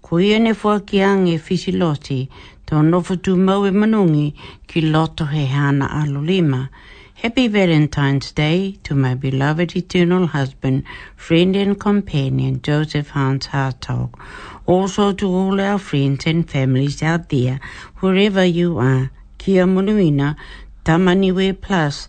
Koia ne whakiang e whisiloti, tōna manungi ki loto he hana alulima. Happy Valentine's Day to my beloved eternal husband, friend and companion, Joseph Hans Hartog. Also to all our friends and families out there, wherever you are. Kia munuina, Tamaniwe Plus,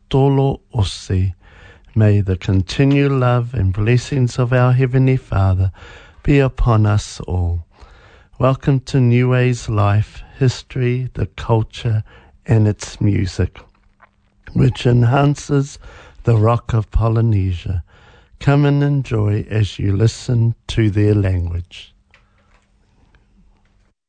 tolo ose. May the continued love and blessings of our Heavenly Father be upon us all. Welcome to New Way's Life History, the Culture, and its Music, which enhances the rock of Polynesia. Come and enjoy as you listen to their language.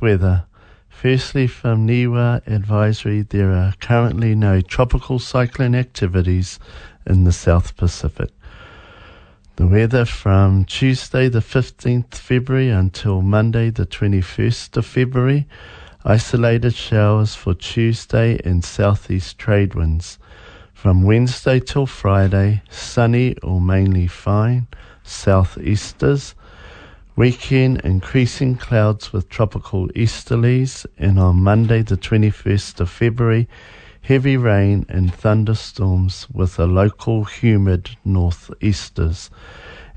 weather. Firstly, from NIWA advisory, there are currently no tropical cyclone activities in the South Pacific. The weather from Tuesday the 15th February until Monday the 21st of February isolated showers for Tuesday and southeast trade winds. From Wednesday till Friday, sunny or mainly fine, southeasters. Weekend increasing clouds with tropical easterlies, and on Monday, the 21st of February, heavy rain and thunderstorms with a local humid northeasters.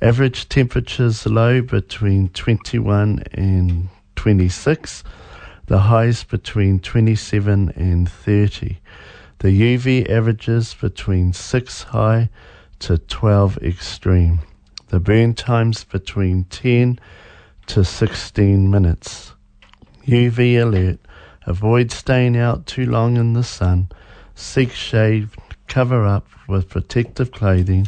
Average temperatures low between 21 and 26, the highs between 27 and 30. The UV averages between 6 high to 12 extreme the burn times between 10 to 16 minutes. UV alert. Avoid staying out too long in the sun. Seek shade. Cover up with protective clothing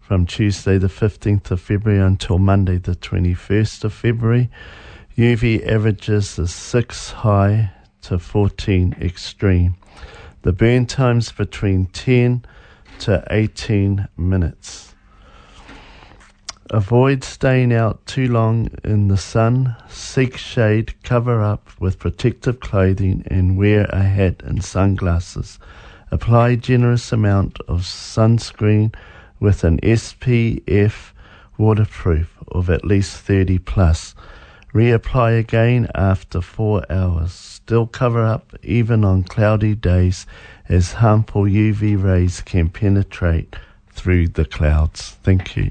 from Tuesday the 15th of February until Monday the 21st of February. UV averages is 6 high to 14 extreme. The burn times between 10 to 18 minutes. Avoid staying out too long in the sun. Seek shade, cover up with protective clothing, and wear a hat and sunglasses. Apply generous amount of sunscreen with an SPF waterproof of at least 30 plus. Reapply again after 4 hours. Still cover up even on cloudy days as harmful UV rays can penetrate through the clouds. Thank you.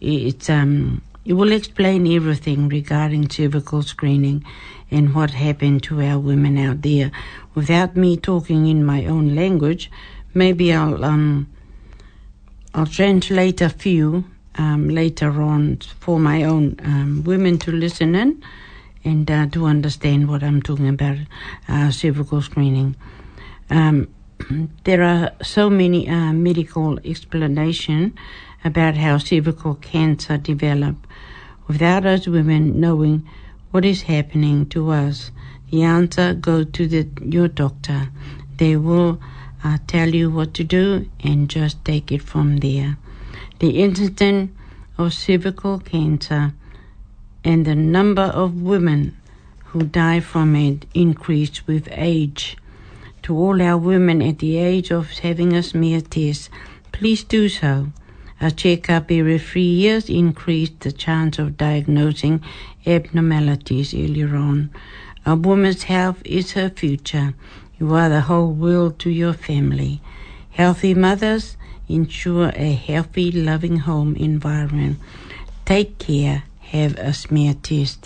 It's, um, it will explain everything regarding cervical screening and what happened to our women out there. Without me talking in my own language, maybe I'll... Um, I'll translate a few um, later on for my own um, women to listen in and uh, to understand what I'm talking about uh, cervical screening. Um, there are so many uh, medical explanation about how cervical cancer develop. Without us women knowing what is happening to us, the answer go to the, your doctor. They will I tell you what to do and just take it from there. The incidence of cervical cancer and the number of women who die from it increased with age. To all our women at the age of having a smear test, please do so. A checkup every three years increases the chance of diagnosing abnormalities earlier on. A woman's health is her future, You are the whole world to your family. Healthy mothers ensure a healthy, loving home environment. Take care. Have a smear test.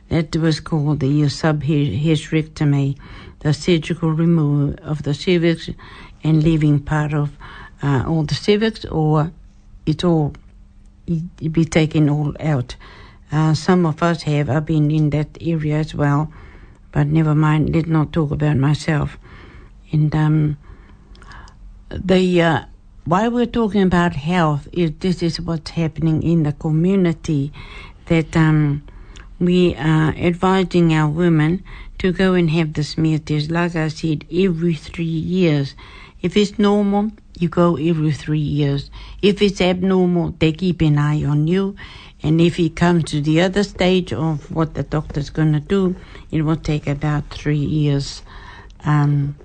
That was called the sub uh, subhysterectomy, the surgical removal of the cervix and leaving part of uh, all the civics or it all be taken all out. Uh, some of us have. I've been in that area as well, but never mind. Let's not talk about myself. And um, the uh, why we're talking about health is this is what's happening in the community that um, we are advising our women to go and have the smear test. Like I said, every three years if it's normal, you go every three years. If it's abnormal, they keep an eye on you. And if it comes to the other stage of what the doctor's going to do, it will take about three years um,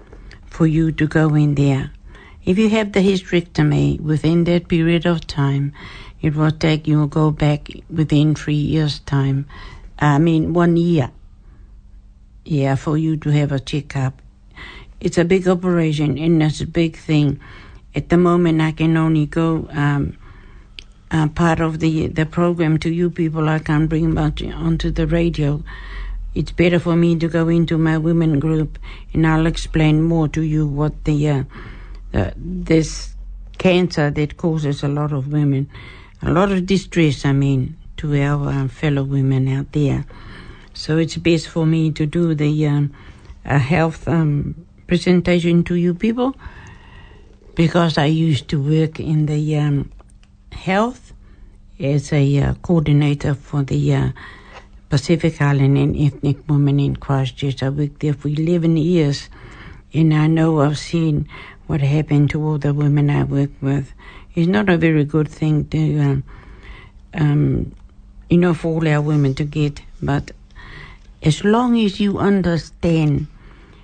for you to go in there. If you have the hysterectomy within that period of time, it will take you will go back within three years' time. I mean, one year. Yeah, for you to have a checkup it's a big operation and it's a big thing. At the moment, I can only go um, uh, part of the the program to you people. I can't bring much onto the radio. It's better for me to go into my women group, and I'll explain more to you what the, uh, the this cancer that causes a lot of women, a lot of distress. I mean, to our uh, fellow women out there. So it's best for me to do the um, health um, presentation to you people because I used to work in the um, health as a uh, coordinator for the uh, Pacific Island and Ethnic Women in Christchurch. I worked there for 11 years and I know I've seen what happened to all the women I work with. It's not a very good thing to, um, um you know, for all our women to get, but as long as you understand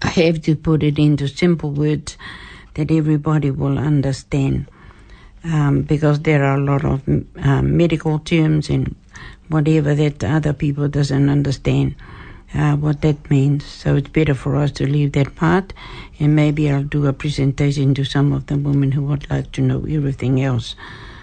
I have to put it into simple words that everybody will understand um, because there are a lot of um, medical terms and whatever that other people doesn't understand uh, what that means. So it's better for us to leave that part, and maybe I'll do a presentation to some of the women who would like to know everything else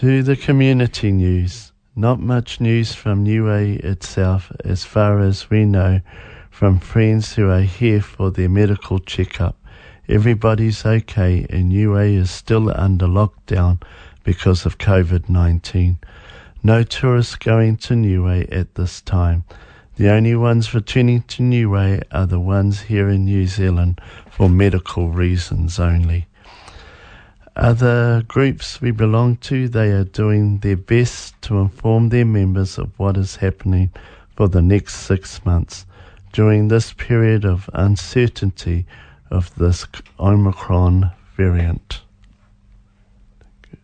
To the community news. Not much news from Niue itself, as far as we know, from friends who are here for their medical checkup. Everybody's okay, and Niue is still under lockdown because of COVID 19. No tourists going to Niue at this time. The only ones returning to Niue are the ones here in New Zealand for medical reasons only other groups we belong to, they are doing their best to inform their members of what is happening for the next six months during this period of uncertainty of this Omicron variant.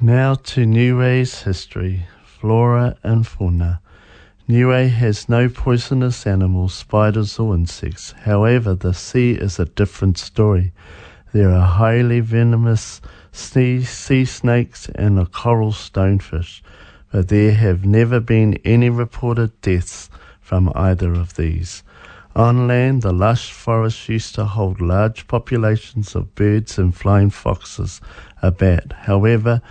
Now to New Ray's history, flora and fauna. Niue has no poisonous animals, spiders or insects. However, the sea is a different story. There are highly venomous sea, sea snakes and a coral stonefish, but there have never been any reported deaths from either of these. On land, the lush forests used to hold large populations of birds and flying foxes a bat. However,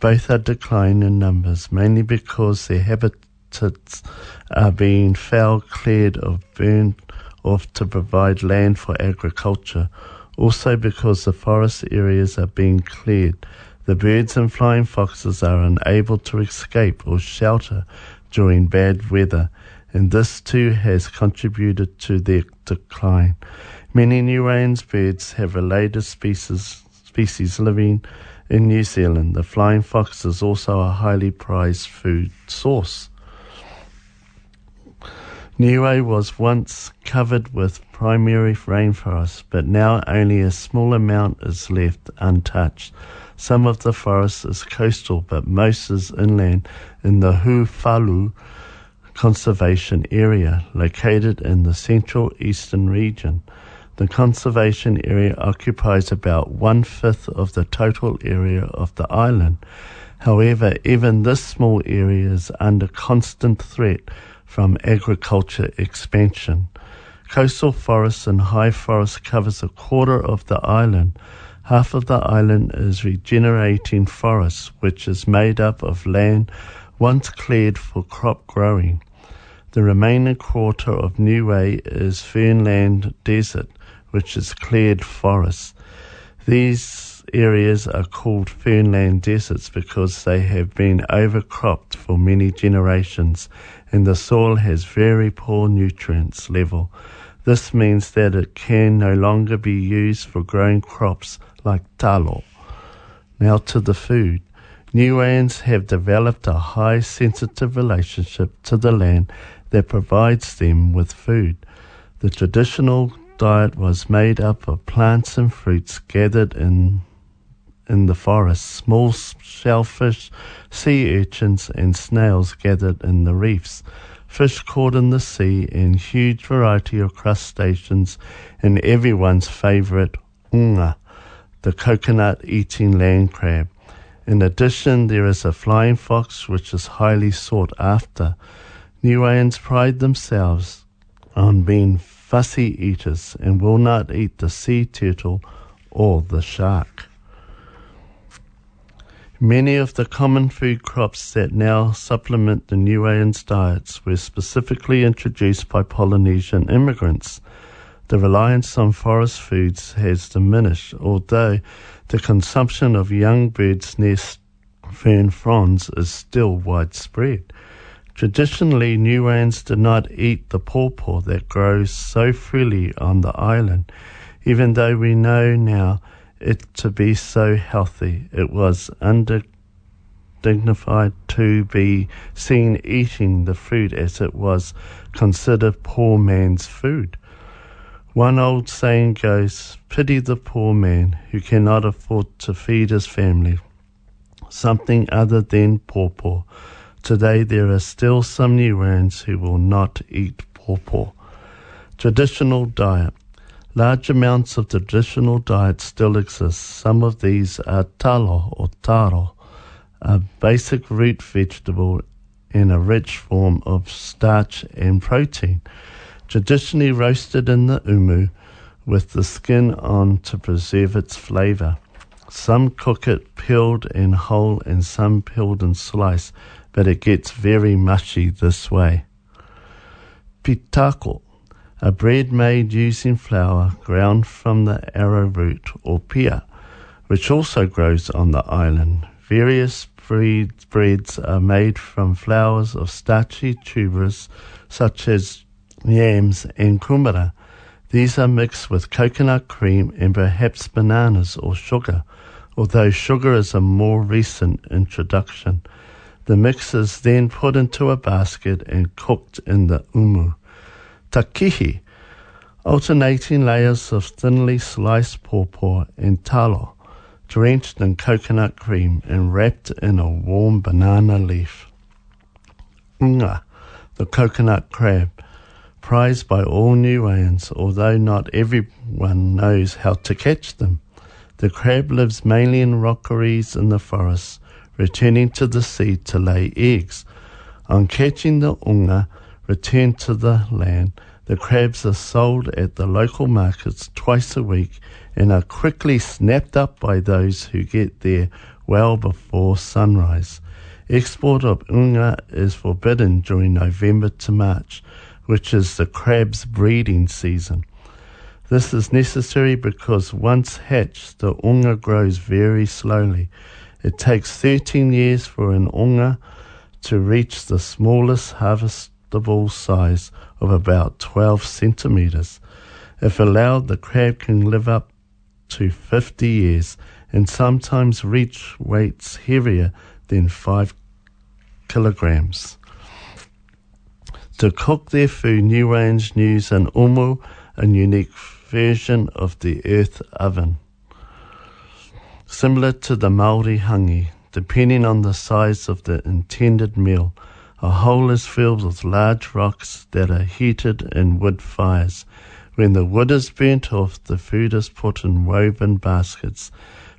both are declining in numbers, mainly because their habitat tits are being foul cleared or burned off to provide land for agriculture. Also, because the forest areas are being cleared, the birds and flying foxes are unable to escape or shelter during bad weather, and this too has contributed to their decline. Many New Orleans birds have related species, species living in New Zealand. The flying fox is also a highly prized food source. Niue was once covered with primary rainforest, but now only a small amount is left untouched. Some of the forest is coastal, but most is inland in the Hufalu Conservation Area, located in the central eastern region. The conservation area occupies about one fifth of the total area of the island. However, even this small area is under constant threat from agriculture expansion. Coastal forests and high forest covers a quarter of the island. Half of the island is regenerating forests, which is made up of land once cleared for crop growing. The remaining quarter of Niue is fernland desert, which is cleared forest. These areas are called fernland deserts because they have been overcropped for many generations and the soil has very poor nutrients level. This means that it can no longer be used for growing crops like talo. Now to the food. Niueans have developed a high sensitive relationship to the land that provides them with food. The traditional diet was made up of plants and fruits gathered in in the forest, small shellfish, sea urchins, and snails gathered in the reefs, fish caught in the sea, and huge variety of crustaceans, and everyone's favourite unga, the coconut eating land crab. In addition, there is a flying fox which is highly sought after. New pride themselves on being fussy eaters and will not eat the sea turtle or the shark. Many of the common food crops that now supplement the New Orleans diets were specifically introduced by Polynesian immigrants. The reliance on forest foods has diminished, although the consumption of young birds' nest fern fronds is still widespread. Traditionally, New Orleans did not eat the pawpaw that grows so freely on the island, even though we know now it to be so healthy. It was undignified to be seen eating the food as it was considered poor man's food. One old saying goes, Pity the poor man who cannot afford to feed his family. Something other than pawpaw. Today there are still some New Newans who will not eat pawpaw. Traditional diet. Large amounts of traditional diet still exist. Some of these are talo or taro, a basic root vegetable in a rich form of starch and protein. Traditionally roasted in the umu with the skin on to preserve its flavour. Some cook it peeled and whole and some peeled and sliced, but it gets very mushy this way. Pitako. a bread made using flour ground from the arrowroot or pear, which also grows on the island. Various breed, breads are made from flowers of starchy tubers such as yams and kumara. These are mixed with coconut cream and perhaps bananas or sugar, although sugar is a more recent introduction. The mix is then put into a basket and cooked in the umu. takihi, alternating layers of thinly sliced pawpaw and talo, drenched in coconut cream and wrapped in a warm banana leaf. Nga, the coconut crab, prized by all New Wayans, although not everyone knows how to catch them. The crab lives mainly in rockeries in the forest, returning to the sea to lay eggs. On catching the unga, Return to the land. The crabs are sold at the local markets twice a week and are quickly snapped up by those who get there well before sunrise. Export of unga is forbidden during November to March, which is the crab's breeding season. This is necessary because once hatched, the unga grows very slowly. It takes 13 years for an unga to reach the smallest harvest the ball size of about 12 centimetres. If allowed, the crab can live up to 50 years and sometimes reach weights heavier than 5 kilograms. To cook their food, New Range use an umu, a unique version of the earth oven. Similar to the Maori hangi, depending on the size of the intended meal, A hole is filled with large rocks that are heated in wood fires. When the wood is burnt off, the food is put in woven baskets,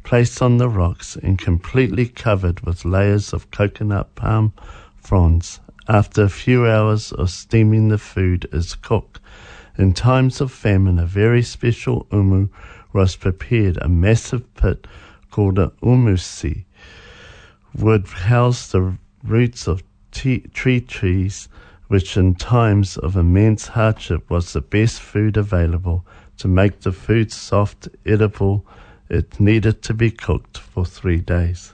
placed on the rocks, and completely covered with layers of coconut palm fronds. After a few hours of steaming, the food is cooked. In times of famine, a very special umu was prepared. A massive pit called an umusi would house the roots of tea, tree trees, which in times of immense hardship was the best food available to make the food soft, edible. It needed to be cooked for three days.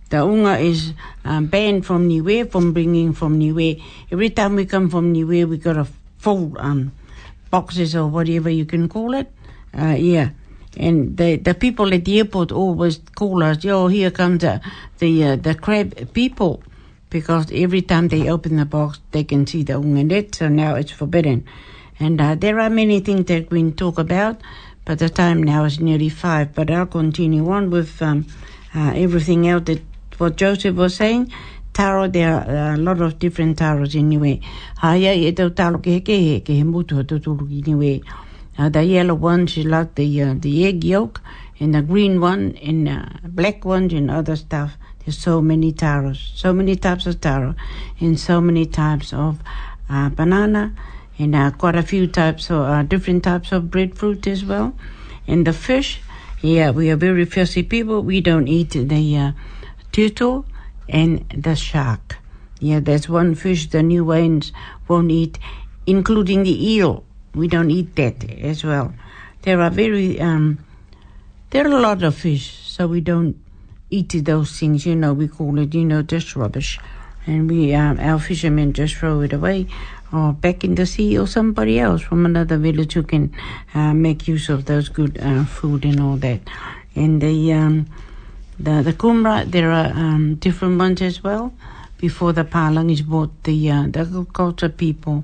Ta unga is um, banned from niwe, from bringing from niwe. Every time we come from niwe, we got a full um, boxes or whatever you can call it. Uh, yeah. and the the people at the airport always call us, "Yo, here comes the the uh, the crab people," because every time they open the box, they can see the unganet. So now it's forbidden, and uh, there are many things that we can talk about, but the time now is nearly five. But I'll continue on with um, uh, everything else that what Joseph was saying. Tarot, there are a lot of different tarots anyway. Haya e tau talo ke he, mutu ha anyway. Uh, the yellow one, she liked the uh, the egg yolk, and the green one, and uh, black ones, and other stuff. There's so many taros, so many types of taro, and so many types of uh, banana, and uh, quite a few types of uh, different types of breadfruit as well. And the fish, yeah, we are very fussy people. We don't eat the uh, turtle and the shark. Yeah, there's one fish the New ones won't eat, including the eel we don't eat that as well. There are very um, there are a lot of fish, so we don't eat those things. You know, we call it you know just rubbish, and we um, our fishermen just throw it away or back in the sea or somebody else from another village who can uh, make use of those good uh, food and all that. And the um, the, the kumra, there are um, different ones as well. Before the palang is bought, the, uh, the agriculture people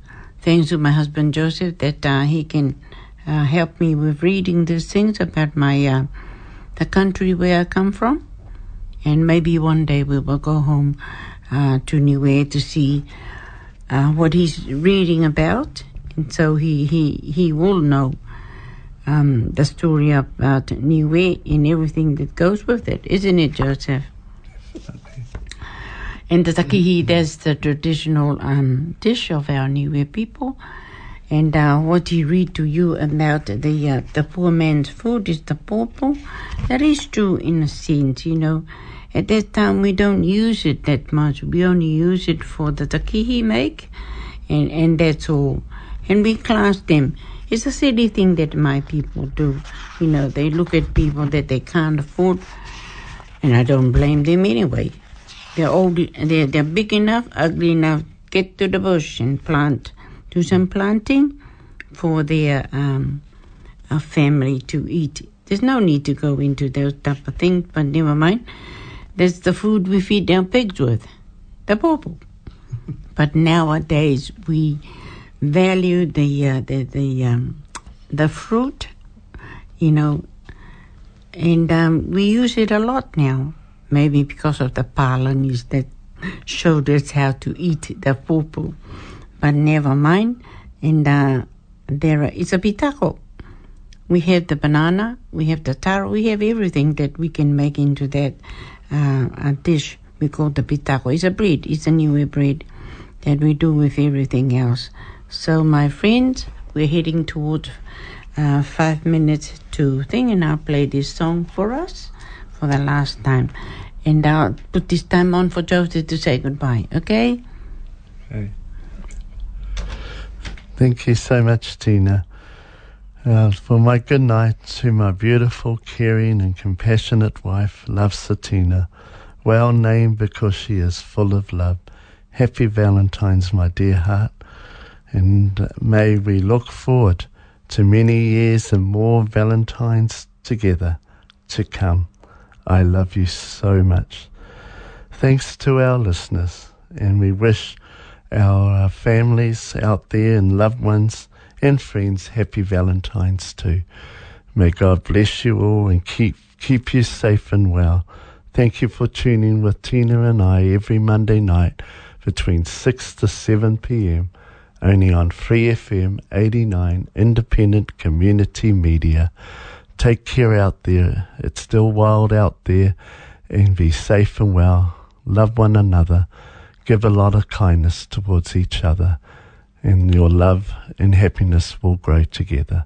thanks to my husband Joseph that uh, he can uh, help me with reading these things about my uh, the country where I come from, and maybe one day we will go home uh, to Niue to see uh, what he's reading about, and so he he he will know. Um, the story about Niue and everything that goes with it, isn't it, Joseph? And the takihi, mm-hmm. that's the traditional um, dish of our Niue people. And uh, what he read to you about the uh, the poor man's food is the papo. That is true in a sense, you know. At that time, we don't use it that much. We only use it for the takihi make, and, and that's all. And we class them. It's a silly thing that my people do. You know, they look at people that they can't afford, and I don't blame them anyway. They're old. They're, they're big enough, ugly enough. Get to the bush and plant. Do some planting for their um, family to eat. There's no need to go into those type of things, but never mind. That's the food we feed our pigs with, the purple. but nowadays we value the uh, the the um, the fruit, you know, and um, we use it a lot now maybe because of the Palanis that showed us how to eat the popo. But never mind. And uh, there is a pitaco. We have the banana, we have the taro, we have everything that we can make into that uh, dish. We call the pitaco. It's a bread. It's a new bread that we do with everything else. So, my friends, we're heading towards uh, five minutes to thing, and I'll play this song for us for the last time. And I'll put this time on for Joseph to say goodbye, okay? Okay. Thank you so much, Tina. Uh, for my good night to my beautiful, caring, and compassionate wife, Love Satina, well named because she is full of love. Happy Valentine's, my dear heart, and uh, may we look forward to many years and more Valentines together to come. I love you so much. Thanks to our listeners, and we wish our uh, families out there and loved ones and friends happy Valentine's too. May God bless you all and keep keep you safe and well. Thank you for tuning with Tina and I every Monday night between 6 to 7 p.m. only on Free FM 89 Independent Community Media. Take care out there. It's still wild out there. And be safe and well. Love one another. Give a lot of kindness towards each other. And your love and happiness will grow together.